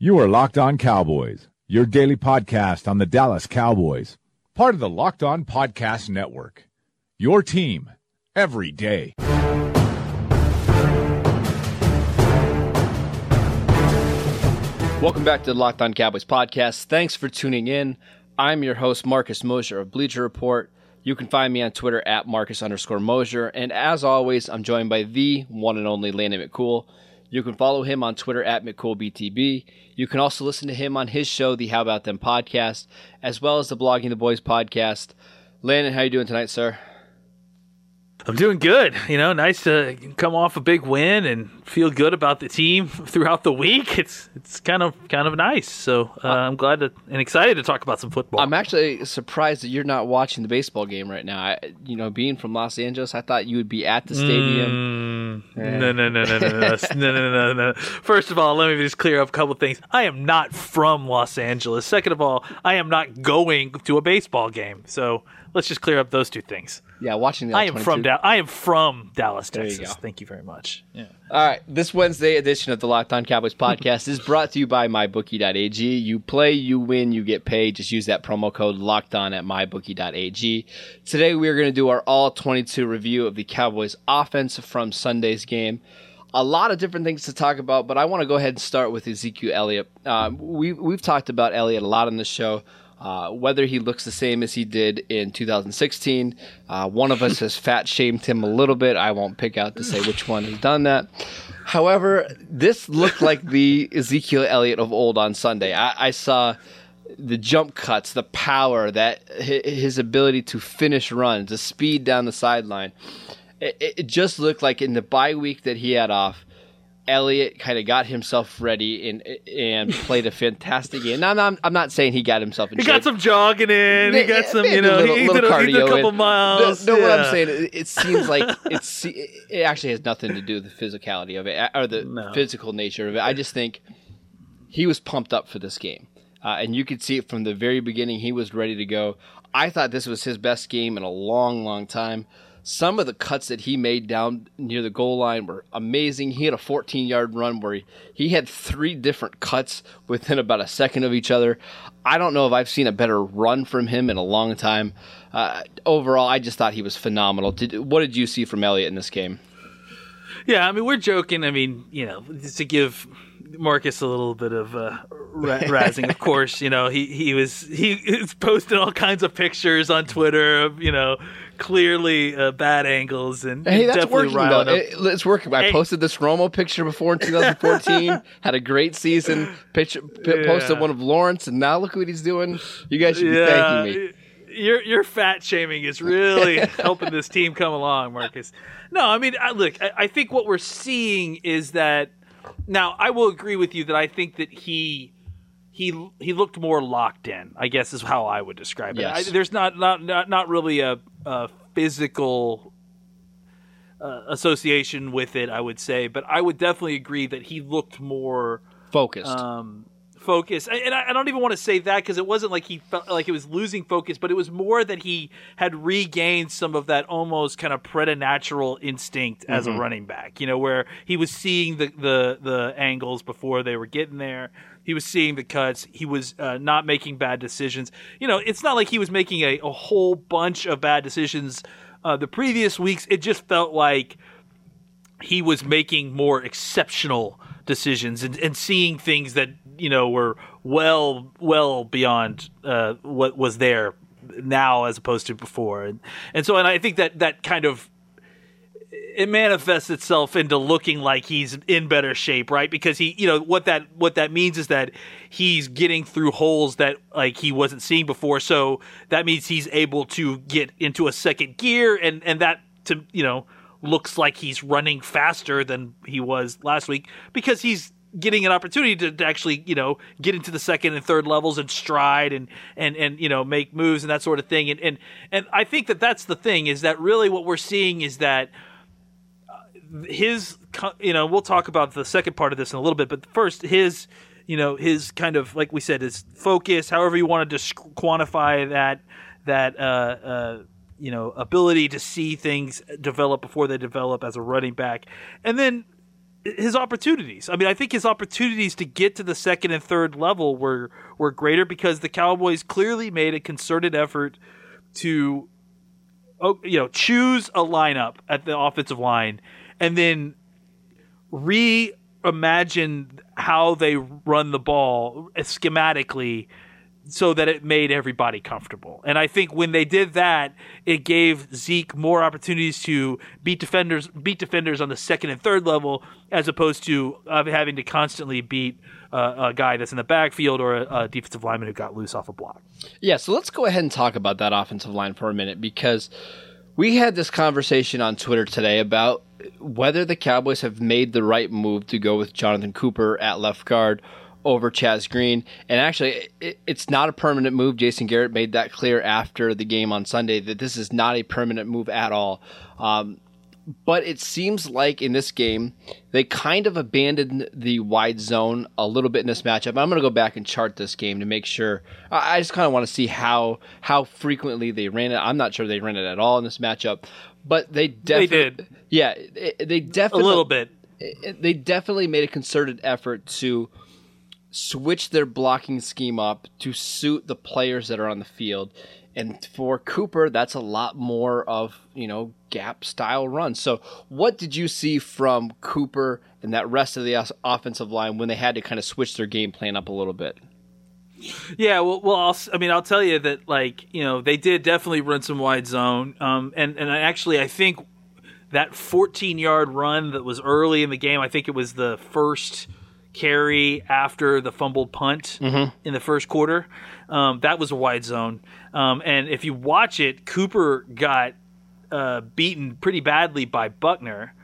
You are Locked On Cowboys, your daily podcast on the Dallas Cowboys, part of the Locked On Podcast Network. Your team every day. Welcome back to the Locked On Cowboys podcast. Thanks for tuning in. I'm your host, Marcus Mosher of Bleacher Report. You can find me on Twitter at Marcus underscore Mosher. And as always, I'm joined by the one and only Landon McCool. You can follow him on Twitter at McCoolBTB. You can also listen to him on his show, the How About Them podcast, as well as the Blogging the Boys podcast. Landon, how you doing tonight, sir? I'm doing good. You know, nice to come off a big win and feel good about the team throughout the week. It's it's kind of kind of nice. So uh, I'm glad to, and excited to talk about some football. I'm actually surprised that you're not watching the baseball game right now. I, you know, being from Los Angeles, I thought you would be at the stadium. Mm, no, no, no, no, no, no, no, no, no, no. First of all, let me just clear up a couple things. I am not from Los Angeles. Second of all, I am not going to a baseball game. So let's just clear up those two things. Yeah, watching the I am from da- I am from Dallas, There you Texas. go. Thank you very much. Yeah. All right, this Wednesday edition of the Locked On Cowboys podcast is brought to you by MyBookie.ag. You play, you win, you get paid. Just use that promo code Locked On at MyBookie.ag. Today we are going to do our All 22 review of the Cowboys offense from Sunday's game. A lot of different things to talk about, but I want to go ahead and start with Ezekiel Elliott. Uh, we we've talked about Elliott a lot on the show. Uh, whether he looks the same as he did in 2016, uh, one of us has fat shamed him a little bit. I won't pick out to say which one has done that. However, this looked like the Ezekiel Elliott of old on Sunday. I, I saw the jump cuts, the power, that his ability to finish runs, the speed down the sideline. It, it it just looked like in the bye week that he had off, Elliott kind of got himself ready and and played a fantastic game. Now, I'm not, I'm not saying he got himself in He shape. got some jogging in. He got some, you know, little- he, little did a, he did a couple miles. No, no, what I'm saying, it, it seems like it's it actually has nothing to do with the physicality of it or the No. physical nature of it. I just think he was pumped up for this game, uh, and you could see it from the very beginning. He was ready to go. I thought this was his best game in a long, long time. Some of the cuts that he made down near the goal line were amazing. He had a 14 yard run where he, he had three different cuts within about a second of each other. I don't know if I've seen a better run from him in a long time. Uh, overall, I just thought he was phenomenal. Did, what did you see from Elliott in this game? Yeah, I mean, we're joking. I mean, you know, just to give Marcus a little bit of uh, ra- razzing. Of course, you know, he he was he is posting all kinds of pictures on Twitter of you know clearly uh, bad angles and, Hey, and that's definitely working though. It- it's working. I Hey. posted this Romo picture before in 2014. had a great season. Picture, p- posted one of Lawrence, and now look what he's doing. You guys should be yeah, thanking me. Your your fat shaming is really helping this team come along, Marcus. No, I mean, I, look, I, I think what we're seeing is that now I will agree with you that I think that he he he looked more locked in. I guess is how I would describe it. Yes. I, there's not not not not really a, a physical uh, association with it. I would say, but I would definitely agree that he looked more Focused. um, focus. And I, I don't even want to say that because it wasn't like he felt like it was losing focus, but it was more that he had regained some of that almost kind of preternatural instinct as a running back. You know, where he was seeing the the the angles before they were getting there. He was seeing the cuts. He was uh, not making bad decisions. You know, it's not like he was making a, a whole bunch of bad decisions uh, the previous weeks. It just felt like he was making more exceptional decisions and, and seeing things that you know were well well beyond uh, what was there now as opposed to before and and so and I think that that kind of it manifests itself into looking like he's in better shape right because he you know what that what that means is that he's getting through holes that like he wasn't seeing before so that means he's able to get into a second gear and and that to you know looks like he's running faster than he was last week because he's getting an opportunity to, to, actually, you know, get into the second and third levels and stride and and and you know make moves and that sort of thing. And and and I think that that's the thing is that really what we're seeing is that his, you know, we'll talk about the second part of this in a little bit, but first his. You know his kind of like we said, his focus, however you want to just quantify that, that uh, uh, you know ability to see things develop before they develop as a running back, and then his opportunities. I mean, I think his opportunities to get to the second and third level were were greater because the Cowboys clearly made a concerted effort to oh, you know, choose a lineup at the offensive line and then reimagine how they run the ball schematically so that it made everybody comfortable. And I think when they did that, it gave Zeke more opportunities to beat defenders, beat defenders on the second and third level, as opposed to uh, having to constantly beat uh, a guy that's in the backfield or a, a, defensive lineman who got loose off a block. Yeah, so let's go ahead and talk about that offensive line for a minute because we had this conversation on Twitter today about whether the Cowboys have made the right move to go with Jonathan Cooper at left guard over Chaz Green. And actually, it, it's not a permanent move. Jason Garrett made that clear after the game on Sunday that this is not a permanent move at all. Um, but it seems like in this game, they kind of abandoned the wide zone a little bit in this matchup. I'm going to go back and chart this game to make sure. I just kind of want to see how how frequently they ran it. I'm not sure they ran it at all in this matchup, but they definitely they did. Yeah, they definitely a little bit. They definitely made a concerted effort to switch their blocking scheme up to suit the players that are on the field. And for Cooper, that's a lot more of, you know, gap style runs. So, what did you see from Cooper and that rest of the offensive line when they had to kind of switch their game plan up a little bit? Yeah, well, well, I'll, I mean, I'll tell you that, like, you know, they did definitely run some wide zone, um, and and I actually, I think that 14 yard run that was early in the game, I think it was the first carry after the fumbled punt mm-hmm. in the first quarter. Um, that was a wide zone. Um, and if you watch it, Cooper got uh, beaten pretty badly by Buckner,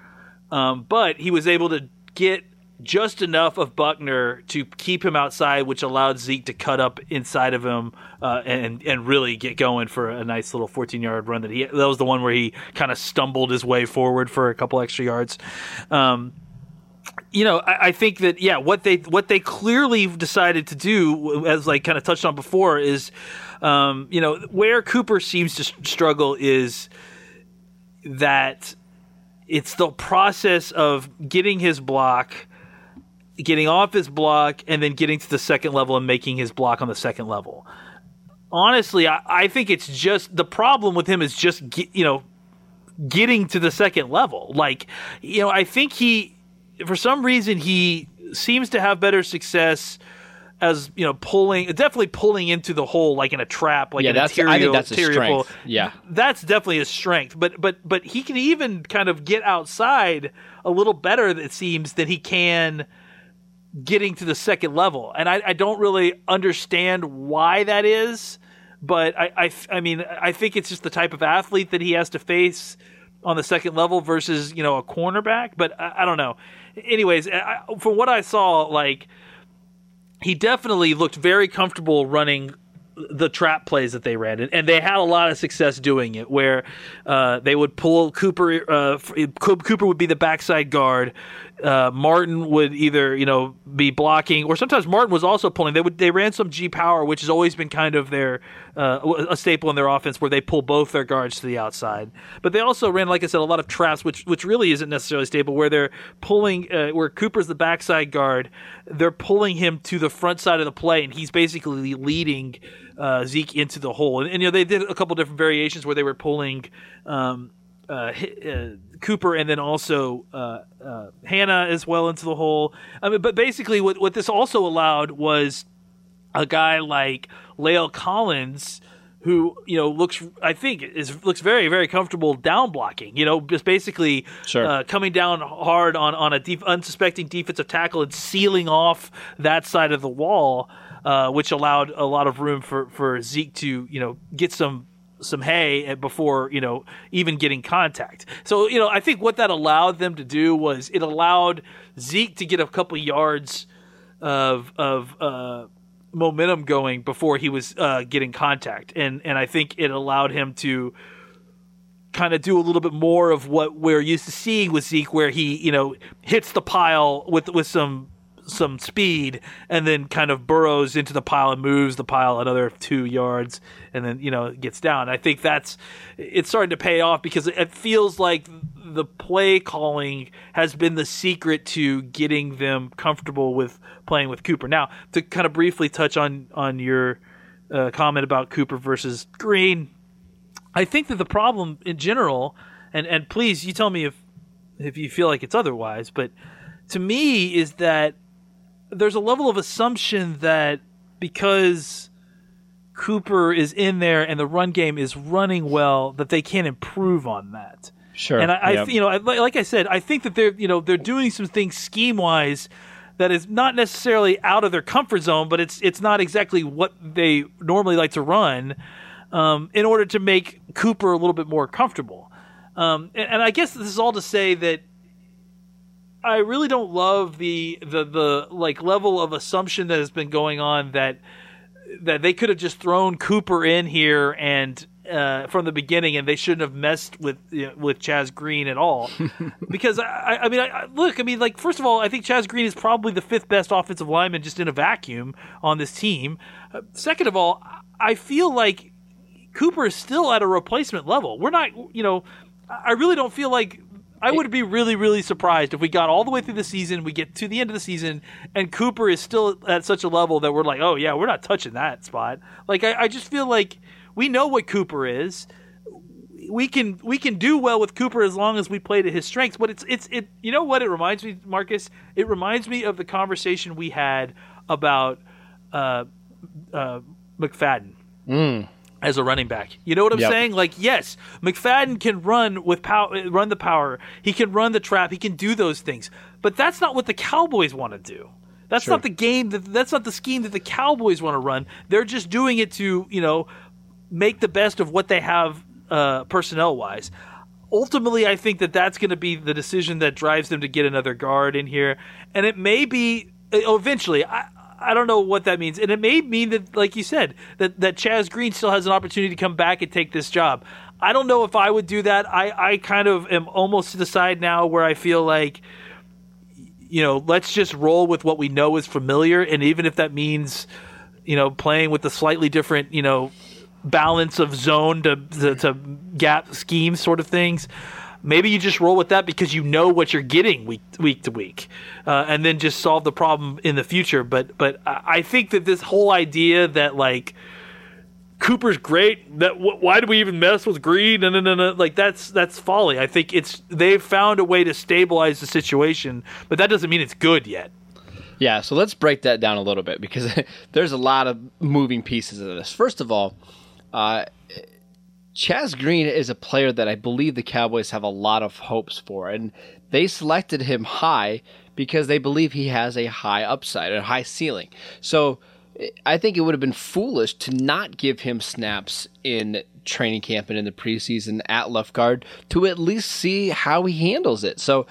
um, but he was able to get just enough of Buckner to keep him outside, which allowed Zeke to cut up inside of him uh, and and really get going for a nice little 14 yard run. That he that was the one where he kind of stumbled his way forward for a couple extra yards. Um, you know, I, I, think that yeah, what they what they clearly decided to do, as like kind of touched on before, is um, you know where Cooper seems to struggle is that it's the process of getting his block, getting off his block, and then getting to the second level and making his block on the second level. Honestly, I, I think it's just the problem with him is just get, you know getting to the second level. Like you know, I think he for some reason he seems to have better success as you know pulling definitely pulling into the hole like in a trap like yeah, an that's, interior, I think that's interior strength. Pull. Yeah, that's definitely his strength. But but but he can even kind of get outside a little better. It seems than he can getting to the second level, and I, I don't really understand why that is. But I, I I mean I think it's just the type of athlete that he has to face on the second level versus you know a cornerback. But I, I don't know anyways, I, from what I saw, like he definitely looked very comfortable running the trap plays that they ran, and, they had a lot of success doing it. Where uh, they would pull Cooper, uh, Cooper would be the backside guard, uh, Martin would either you know be blocking, or sometimes Martin was also pulling. They would they ran some G power, which has always been kind of their uh, a staple in their offense, where they pull both their guards to the outside. But they also ran, like I said, a lot of traps, which which really isn't necessarily stable, where they're pulling uh, where Cooper's the backside guard, they're pulling him to the front side of the play, and he's basically leading uh, Zeke into the hole. And, and, you know they did a couple different variations where they were pulling. Um, uh, uh, Cooper and then also uh, uh, Hanna as well into the hole. I mean, but basically, what what this also allowed was a guy like La'el Collins. Who you know looks I think is looks very very comfortable down blocking you know just basically sure. uh, coming down hard on on a deep, unsuspecting defensive tackle and sealing off that side of the wall uh, which allowed a lot of room for, for Zeke to you know get some some hay before you know even getting contact. So you know I think what that allowed them to do was it allowed Zeke to get a couple yards of of uh, momentum going before he was uh, getting contact, and and I think it allowed him to kind of do a little bit more of what we're used to seeing with Zeke, where he you know hits the pile with with some some speed and then kind of burrows into the pile and moves the pile another two yards and then you know gets down. I think that's it's starting to pay off because it feels like the play calling has been the secret to getting them comfortable with playing with Cooper. Now, to kind of briefly touch on on your uh, comment about Cooper versus Green, I think that the problem in general, and and please you tell me if if you feel like it's otherwise, but to me is that there's a level of assumption that because Cooper is in there and the run game is running well, that they can't improve on that. Sure. And I, I Yep. you know, I- like I said, I think that they're, you know, they're doing some things scheme wise that is not necessarily out of their comfort zone, but it's it's not exactly what they normally like to run, um, in order to make Cooper a little bit more comfortable. Um, and, and I guess this is all to say that I really don't love the the the like level of assumption that has been going on that that they could have just thrown Cooper in here and uh, from the beginning, and they shouldn't have messed with you know, with Chaz Green at all. because I, I mean, I, I- look, I mean, like first of all, I think Chaz Green is probably the fifth best offensive lineman just in a vacuum on this team. Uh, second of all, I feel like Cooper is still at a replacement level. We're not, you know, I really don't feel like. I would be really, really surprised if we got all the way through the season, we get to the end of the season, and Cooper is still at such a level that we're like, oh yeah, we're not touching that spot. Like I, I just feel like we know what Cooper is. We can we can do well with Cooper as long as we play to his strengths. But it's it's it. You know what it reminds me, Marcus? It reminds me of the conversation we had about uh, uh, McFadden as a running back. You know what I'm Yep. saying? Like, yes, McFadden can run with power, run the power. He can run the trap. He can do those things. But that's not what the Cowboys want to do. That's not the game. That, that's not the scheme that the Cowboys want to run. They're just doing it to you know make the best of what they have uh, personnel wise. Ultimately, I think that that's going to be the decision that drives them to get another guard in here, and it may be uh, eventually. I, I don't know what that means, and it may mean that, like you said, that that Chaz Green still has an opportunity to come back and take this job. I don't know if I would do that. I I kind of am almost to the side now where I feel like you know, let's just roll with what we know is familiar. And even if that means, you know, playing with a slightly different, you know, balance of zone to, to, to gap scheme sort of things, maybe you just roll with that because you know what you're getting week week to week, uh, and then just solve the problem in the future. But but I think that this whole idea that like Cooper's great. That wh- why do we even mess with Green? No, no, no, no. Like that's that's folly. I think it's they've found a way to stabilize the situation, but that doesn't mean it's good yet. Yeah, so let's break that down a little bit because there's a lot of moving pieces of this. First of all, uh, Chaz Green is a player that I believe the Cowboys have a lot of hopes for, and they selected him high because they believe he has a high upside, a high ceiling. So eh, I think it would have been foolish to not give him snaps in training camp and in the preseason at left guard to at least see how he handles it. So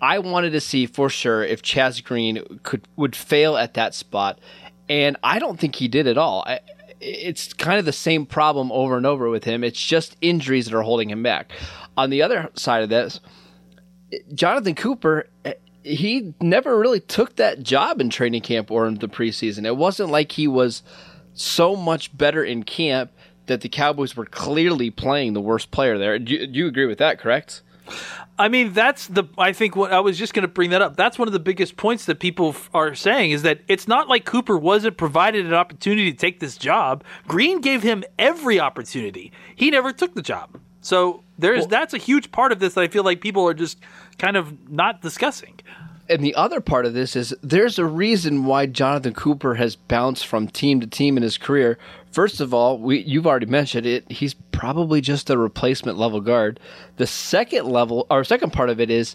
I wanted to see for sure if Chaz Green could would fail at that spot, and I don't think he did at all. I, it's kind of the same problem over and over with him. It's just injuries that are holding him back. On the other side of this, Jonathan Cooper, he never really took that job in training camp or in the preseason. It wasn't like he was so much better in camp that the Cowboys were clearly playing the worst player there. Do you, do you agree with that? Correct. I mean, that's the. I think what I was just going to bring that up. That's one of the biggest points that people f- are saying is that it's not like Cooper wasn't provided an opportunity to take this job. Green gave him every opportunity. He never took the job. So there's that's a huge part of this that I feel like people are just kind of not discussing. and the other part of this is there's a reason why Jonathan Cooper has bounced from team to team in his career. First of all, we, you've already mentioned it. He's probably just a replacement level guard. The second level, or second part of it is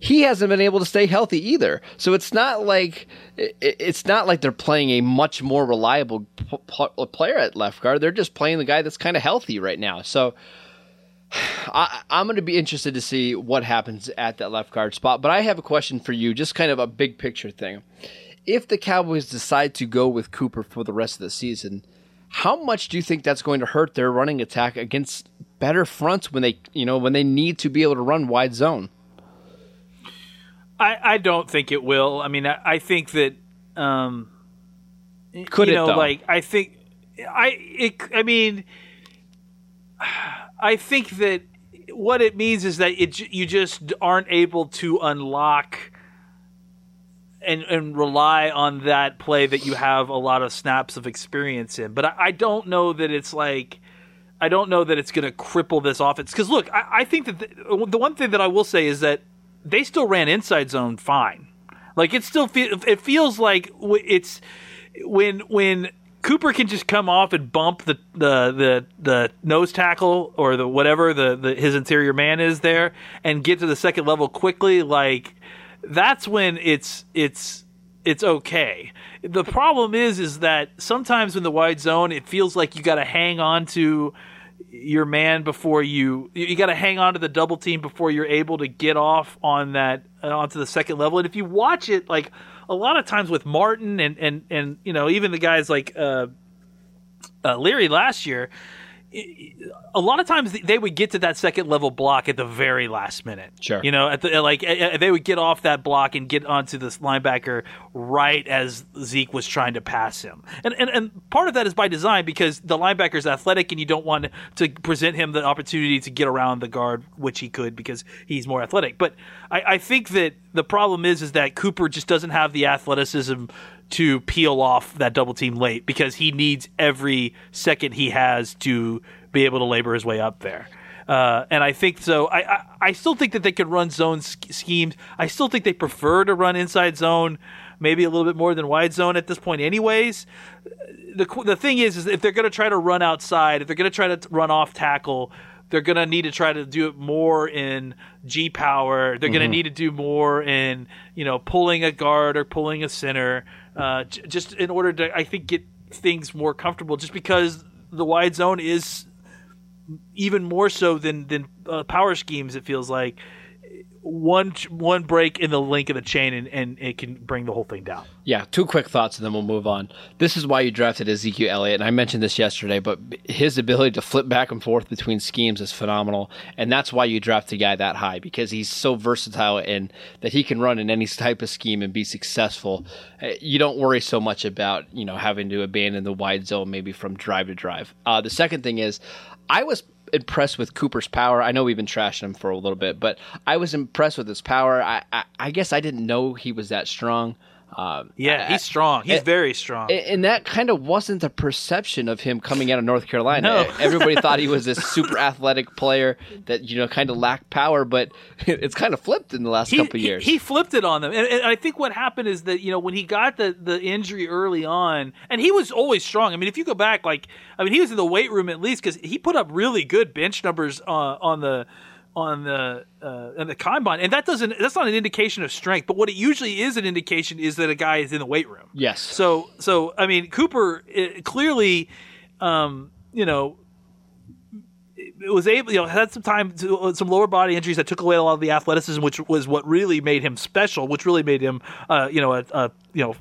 he hasn't been able to stay healthy either. So it's not like it's not like they're playing a much more reliable p- player at left guard. They're just playing the guy that's kind of healthy right now. So I, am going to be interested to see what happens at that left guard spot. But I have a question for you, just kind of a big picture thing. If the Cowboys decide to go with Cooper for the rest of the season, how much do you think that's going to hurt their running attack against better fronts when they, you know, when they need to be able to run wide zone? I, I don't think it will. I mean, I, I think that, um, could you it know, though? like I think, I, it, I mean, I think that what it means is that it you just aren't able to unlock and and rely on that play that you have a lot of snaps of experience in. But I, I don't know that it's like. I don't know that it's going to cripple this offense. Because look, I, I think that the, the one thing that I will say is that they still ran inside zone fine. Like it still fe- it feels like it's when when Cooper can just come off and bump the the the, the nose tackle or the whatever the, the his interior man is there and get to the second level quickly. Like that's when it's it's it's okay. The problem is is that sometimes in the wide zone it feels like you got to hang on to your man before you you got to hang on to the double team before you're able to get off on that uh, onto the second level. And if you watch it, like a lot of times with Martin and and and you know even the guys like uh, uh, Leary last year, a lot of times they would get to that second level block at the very last minute. Sure. You know, at the like they would get off that block and get onto this linebacker right as Zeke was trying to pass him. And and, and part of that is by design because the linebacker is athletic and you don't want to present him the opportunity to get around the guard, which he could because he's more athletic. But I, I think that the problem is is that Cooper just doesn't have the athleticism to peel off that double team late because he needs every second he has to be able to labor his way up there. Uh, and I think so. I, I, I still think that they could run zone schemes. I still think they prefer to run inside zone, maybe a little bit more than wide zone at this point. Anyways, the the thing is, is if they're going to try to run outside, if they're going to try to run off tackle, they're going to need to try to do it more in G power. They're mm-hmm. going to need to do more in you know pulling a guard or pulling a center, uh, j- just in order to I think get things more comfortable. Just because the wide zone is even more so than than uh, power schemes. It feels like one one break in the link of the chain and, and it can bring the whole thing down. Yeah, two quick thoughts and then we'll move on. This is why you drafted Ezekiel Elliott, and I mentioned this yesterday, but his ability to flip back and forth between schemes is phenomenal, and that's why you draft a guy that high because he's so versatile and that he can run in any type of scheme and be successful. Uh, you don't worry so much about you know having to abandon the wide zone maybe from drive to drive. Uh, the second thing is, I was impressed with Cooper's power. I know we've been trashing him for a little bit, but I was impressed with his power. I, I, I guess I didn't know he was that strong. Um, yeah, he's strong. He's very strong. And that kind of wasn't the perception of him coming out of North Carolina. No. Everybody thought he was this super athletic player that you know kind of lacked power, but it's kind of flipped in the last he, couple years. He, he, flipped it on them, and, and, I think what happened is that you know when he got the the injury early on, and he was always strong. I mean, if you go back, like I mean, he was in the weight room at least because he put up really good bench numbers uh, on the on the uh, on the combine, and that doesn't that's not an indication of strength. But what it usually is an indication is that a guy is in the weight room. Yes. So so I mean Cooper it, clearly, um, you know. It was able, you know, had some time, to, some lower body injuries that took away a lot of the athleticism, which was what really made him special, which really made him, uh, you know, a, a you know,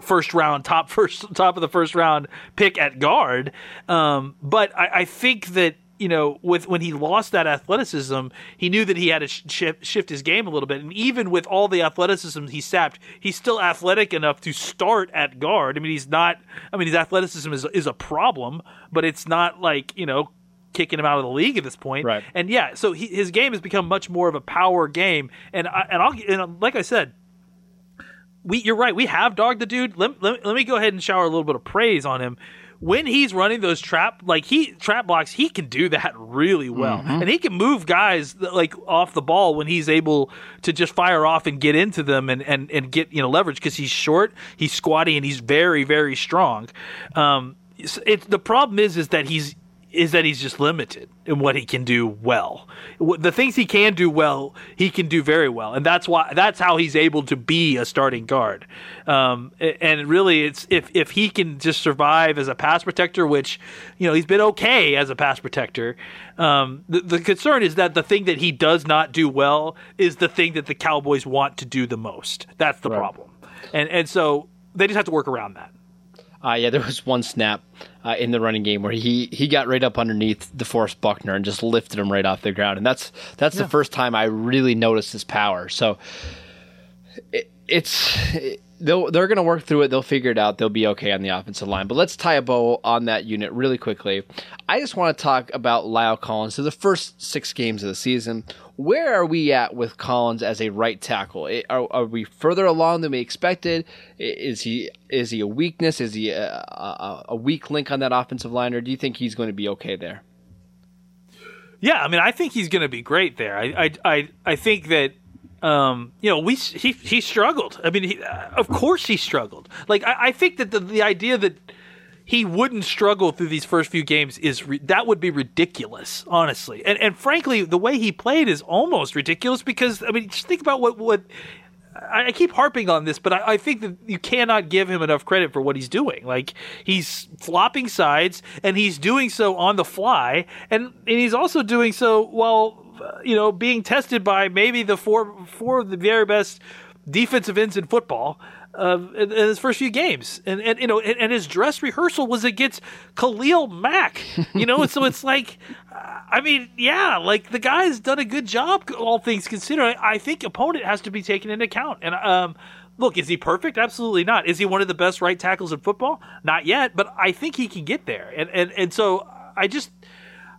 first round, top first, top of the first round pick at guard. Um, but I, I think that you know, with when he lost that athleticism, he knew that he had to shift, shift his game a little bit. And even with all the athleticism he sapped, he's still athletic enough to start at guard. I mean, he's not. I mean, his athleticism is is a problem, but it's not like you know kicking him out of the league at this point. Right. And yeah, so he, his game has become much more of a power game. And I, and I'll and like I said. We, you're right. We have dogged the dude. Let, let, let me go ahead and shower a little bit of praise on him when he's running those trap like he trap blocks, he can do that really well, mm-hmm. and he can move guys like off the ball when he's able to just fire off and get into them and and and get you know leverage because he's short, he's squatty, and he's very very strong. Um, it, the problem is is that he's is that he's just limited in what he can do well. The things he can do well, he can do very well, and that's why that's how he's able to be a starting guard. Um, and really, it's if if he can just survive as a pass protector, which you know he's been okay as a pass protector. Um, the, the concern is that the thing that he does not do well is the thing that the Cowboys want to do the most. That's the right. problem, and and so they just have to work around that. Uh, yeah, there was one snap uh, in the running game where he he got right up underneath DeForest Buckner and just lifted him right off the ground, and that's that's yeah. the first time I really noticed his power. So it, it's they'll they're going to work through it. They'll figure it out. They'll be okay on the offensive line. But let's tie a bow on that unit really quickly. I just want to talk about La'el Collins. So the first six games of the season, where are we at with Collins as a right tackle? Are, are we further along than we expected? Is he is he a weakness? Is he a, a, a weak link on that offensive line, or do you think he's going to be okay there? Yeah, I mean, I think he's going to be great there. I I I, I think that um, you know, we he he struggled. I mean, he, of course he struggled. Like I, I think that the the idea that he wouldn't struggle through these first few games is re- that would be ridiculous, honestly. And and frankly, the way he played is almost ridiculous because I mean, just think about what what I keep harping on this, but I, I, think that you cannot give him enough credit for what he's doing. Like he's flopping sides, and he's doing so on the fly, and and he's also doing so while you know being tested by maybe the four four of the very best defensive ends in football uh, in, in, his first few games, and, and you know, and, and, his dress rehearsal was against Khalil Mack. You know, so it's like, uh, I mean, yeah, like the guy's done a good job, all things considered. I, I think opponent has to be taken into account, and um, look, is he perfect? Absolutely not. Is he one of the best right tackles in football? Not yet, but I think he can get there, and and and so I just,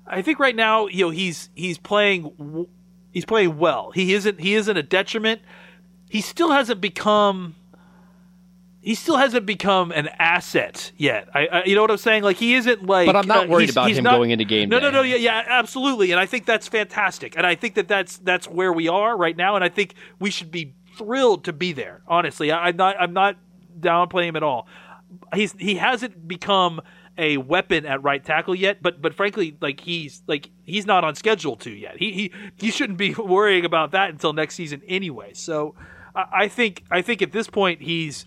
I think right now, you know, he's he's playing, he's playing well. He isn't he isn't a detriment. He still hasn't become he still hasn't become an asset yet. I, I, you know what I'm saying? Like he isn't like. But I'm not uh, worried he's, about he's him not, going into game. No, day. no, no, yeah, yeah, absolutely. And I think that's fantastic. And I think that that's that's where we are right now. And I think we should be thrilled to be there. Honestly, I, am not I'm not downplaying him at all. He's he hasn't become a weapon at right tackle yet, but but frankly, like he's like he's not on schedule to yet. He he he shouldn't be worrying about that until next season anyway. So I, I think I think at this point he's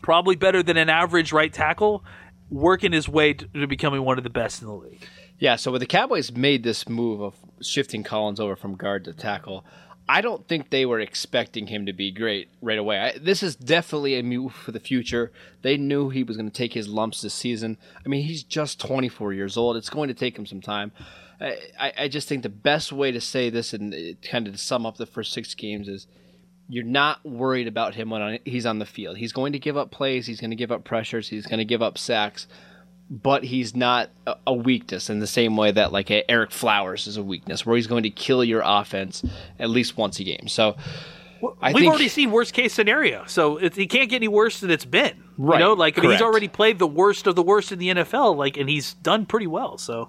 probably better than an average right tackle, working his way to, becoming one of the best in the league. Yeah, so when the Cowboys made this move of shifting Collins over from guard to tackle, I don't think they were expecting him to be great right away. I, this is definitely a move for the future. They knew he was going to take his lumps this season. I mean, he's just 24 years old. It's going to take him some time. I, I just think the best way to say this and uh, kind of to sum up the first six games is you're not worried about him when uh, he's on the field. He's going to give up plays, he's going to give up pressures, he's going to give up sacks, but he's not a weakness in the same way that like Ereck Flowers is a weakness, where he's going to kill your offense at least once a game. So. Well, we've think, already seen worst case scenario, so it, it, can't get any worse than it's been. Right, you know, like he's already played the worst of the worst in the NFL, like, and he's done pretty well. So,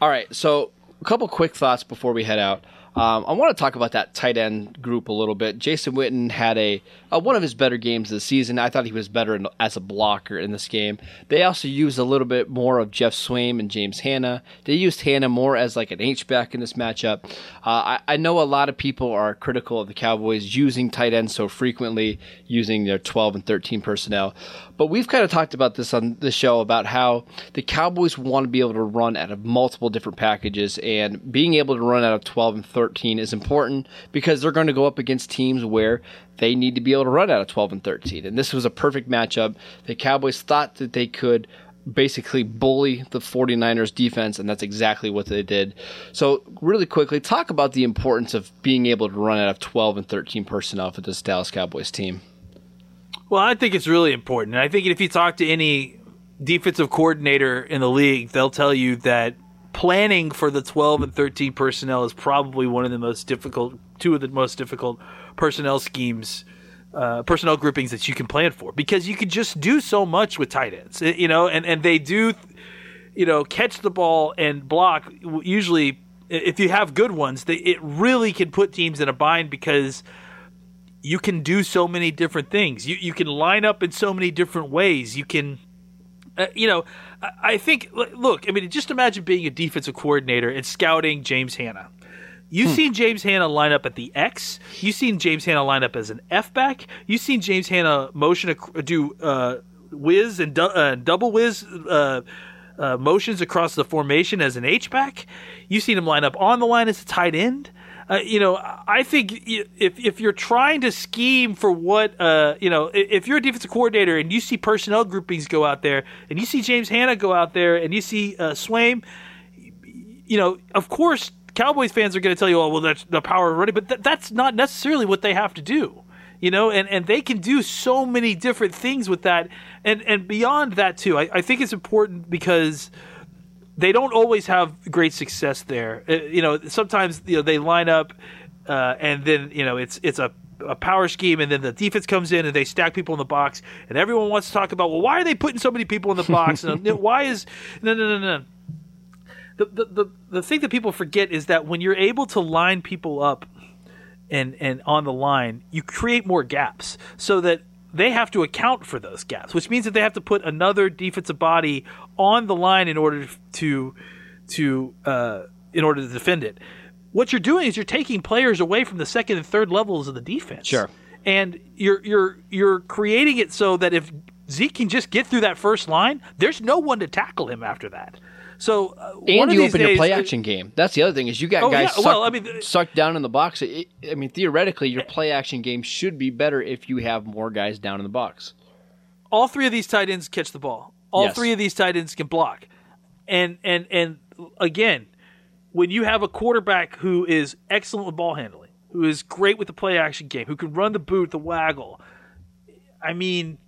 all right. So, a couple quick thoughts before we head out. Um, I want to talk about that tight end group a little bit. Jason Witten had a, a one of his better games of the season. I thought he was better in, as a blocker in this game. They also used a little bit more of Geoff Swaim and James Hanna. They used Hanna more as like an H back in this matchup. Uh, I, I, know a lot of people are critical of the Cowboys using tight ends so frequently, using their 12 and 13 personnel. But we've kind of talked about this on the show about how the Cowboys want to be able to run out of multiple different packages, and being able to run out of 12 and 13 is important because they're going to go up against teams where they need to be able to run out of 12 and 13. And this was a perfect matchup. The Cowboys thought that they could basically bully the 49ers defense and that's exactly what they did. So really quickly talk about the importance of being able to run out of 12 and 13 personnel for this Dallas Cowboys team. Well, I think it's really important. And I think if you talk to any defensive coordinator in the league, they'll tell you that planning for the 12 and 13 personnel is probably one of the most difficult, two of the most difficult personnel schemes, uh, personnel groupings that you can plan for because you can just do so much with tight ends, you know, and, and they do, you know, catch the ball and block. Usually, if you have good ones, they, it really can put teams in a bind because – you can do so many different things. You you can line up in so many different ways. You can Uh, you know, I, think. Look, I mean, just imagine being a defensive coordinator and scouting James Hanna. You've Hmm. seen James Hanna line up at the X. You've seen James Hanna line up as an F back. You've seen James Hanna motion do uh, whiz and du- uh, double whiz uh, uh, motions across the formation as an H back. You've seen him line up on the line as a tight end. Uh, you know, I think if if you're trying to scheme for what uh, you know, if you're a defensive coordinator and you see personnel groupings go out there, and you see James Hanna go out there, and you see uh, Swaim, you know, of course, Cowboys fans are going to tell you, "Oh, well, that's the power of running," but th- that's not necessarily what they have to do. You know, and, and they can do so many different things with that, and and beyond that too. I, I think it's important because they don't always have great success there. Uh, you know, sometimes you know they line up, uh, and then you know it's it's a a power scheme, and then the defense comes in and they stack people in the box, and everyone wants to talk about, well, why are they putting so many people in the box? and why is no no no no the, the, the, the thing that people forget is that when you're able to line people up and, and on the line, you create more gaps so that they have to account for those gaps, which means that they have to put another defensive body on the line in order to to uh, in order to defend it. What you're doing is you're taking players away from the second and third levels of the defense. Sure. And you're you're you're creating it so that if Zeke can just get through that first line, there's no one to tackle him after that. So uh, and you open your days- play action game. That's the other thing is you got Oh, guys yeah. sucked, Well, I mean, sucked down in the box. It, I mean, theoretically, your play action game should be better if you have more guys down in the box. all three of these tight ends catch the ball. All Yes. three of these tight ends can block. And and and again, when you have a quarterback who is excellent with ball handling, who is great with the play action game, who can run the boot, the waggle, I mean,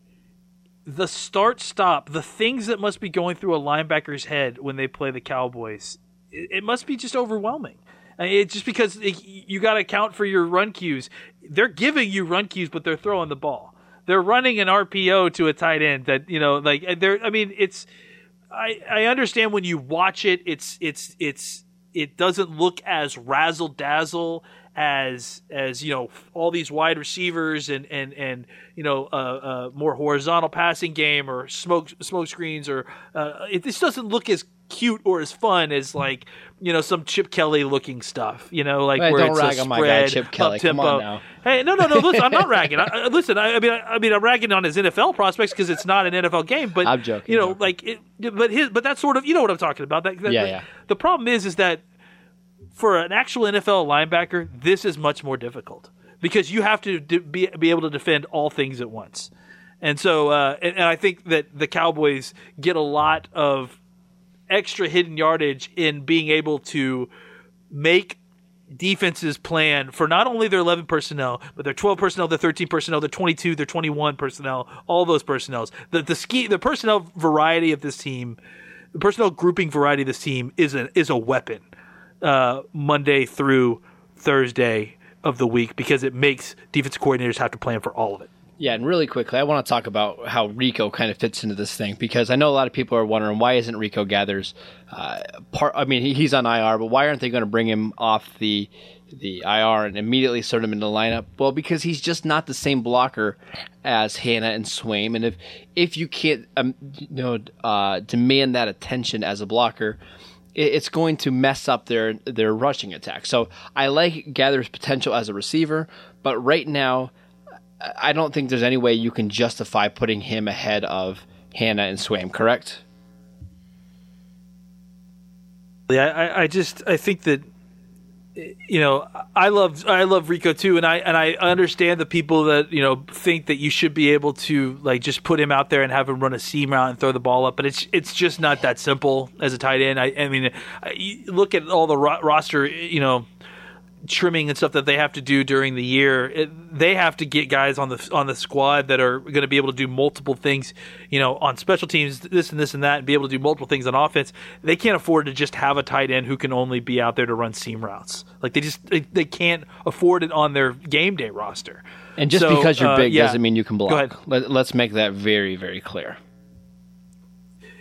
the start stop, the things that must be going through a linebacker's head when they play the Cowboys, it, it must be just overwhelming. It's just because it, you got to account for your run cues. They're giving you run cues, but they're throwing the ball. They're running an RPO to a tight end that you know, like they're. I mean, it's. I I understand when you watch it, it's it's it's it doesn't look as razzle dazzle as as you know all these wide receivers and and and you know uh, uh, more horizontal passing game or smoke smoke screens or uh, it this doesn't look as cute or as fun as like you know some Chip Kelly looking stuff you know like Hey, where it's a on my guy, spread, Chip Kelly. Come up-tempo. on now. Hey, no, no, no. Listen, I'm not ragging. I, I- listen, I, I mean, I, I mean, I'm ragging on his NFL prospects because it's not an NFL game. But I'm joking, You know, joking. like, it, but his, but that's sort of, you know what I'm talking about. That, that- Yeah, the, yeah. The problem is, is that for an actual NFL linebacker, this is much more difficult because you have to be be able to defend all things at once. And so, uh, and, and I think that the Cowboys get a lot of extra hidden yardage in being able to make defenses plan for not only their 11 personnel, but their 12 personnel, their 13 personnel, their 22, their 21 personnel, all those personnels. The the ski the personnel variety of this team, the personnel grouping variety of this team is a is a weapon. Uh, Monday through Thursday of the week because it makes defensive coordinators have to plan for all of it. Yeah, and really quickly, I want to talk about how Rico kind of fits into this thing because I know a lot of people are wondering why isn't Rico Gathers uh, part? I mean, he's on IR, but why aren't they going to bring him off the the IR and immediately start him in the lineup? Well, because he's just not the same blocker as Hanna and Swaim, and if if you can't um, you know uh, demand that attention as a blocker, it's going to mess up their their rushing attack. So I like Gathers' potential as a receiver, but right now. I don't think there's any way you can justify putting him ahead of Hanna and Swaim, correct? Yeah, I, I just I think that you know I love I love Rico too, and I and I understand the people that you know think that you should be able to like just put him out there and have him run a seam route and throw the ball up, but it's it's just not that simple as a tight end. I, I mean, I, look at all the ro- roster, you know trimming and stuff that they have to do during the year. It, they have to get guys on the on the squad that are going to be able to do multiple things, you know, on special teams, this and this and that, and be able to do multiple things on offense. They can't afford to just have a tight end who can only be out there to run seam routes. Like they just they, they can't afford it on their game day roster. And just So, because you're uh, big yeah. doesn't mean you can block. Let, let's make that very, very clear.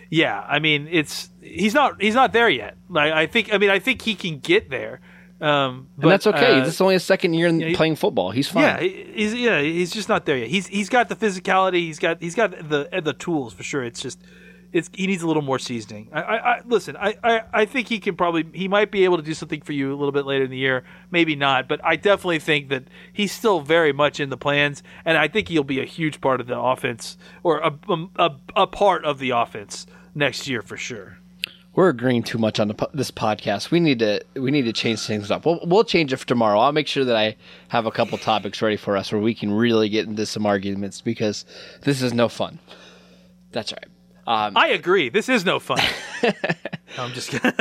Yeah, I mean it's he's not he's not there yet. Like I think I mean I think he can get there. Um, but, And that's okay. uh, this is only his second year in he- playing football. He's fine. Yeah, he's yeah, he's just not there yet. He's he's got the physicality. He's got he's got the the tools for sure. It's just it's he needs a little more seasoning. I, I, I listen. I, I, I think he can probably he might be able to do something for you a little bit later in the year, maybe not, but I definitely think that he's still very much in the plans, and I think he'll be a huge part of the offense or a a, a part of the offense next year for sure. We're agreeing too much on the, this podcast. We need to we need to change things up. We'll, we'll change it for tomorrow. I'll make sure that I have a couple topics ready for us where we can really get into some arguments because this is no fun. That's right. Um, I agree. This is no fun. no, I'm just kidding.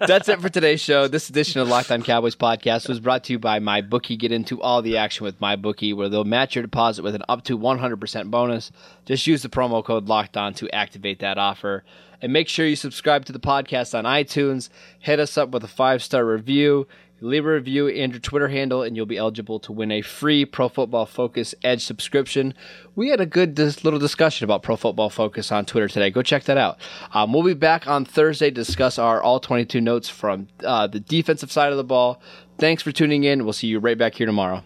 That's it for today's show. This edition of Locked On Cowboys podcast was brought to you by MyBookie. Get into all the action with MyBookie, where they'll match your deposit with an up to 100% bonus. Just use the promo code Locked On to activate that offer. And make sure you subscribe to the podcast on iTunes. Hit us up with a five star review leave a review and your Twitter handle, and you'll be eligible to win a free Pro Football Focus Edge subscription. We had a good dis- little discussion about Pro Football Focus on Twitter today. Go check that out. Um, we'll be back on Thursday to discuss our all 22 notes from uh, the defensive side of the ball. Thanks for tuning in. We'll see you right back here tomorrow.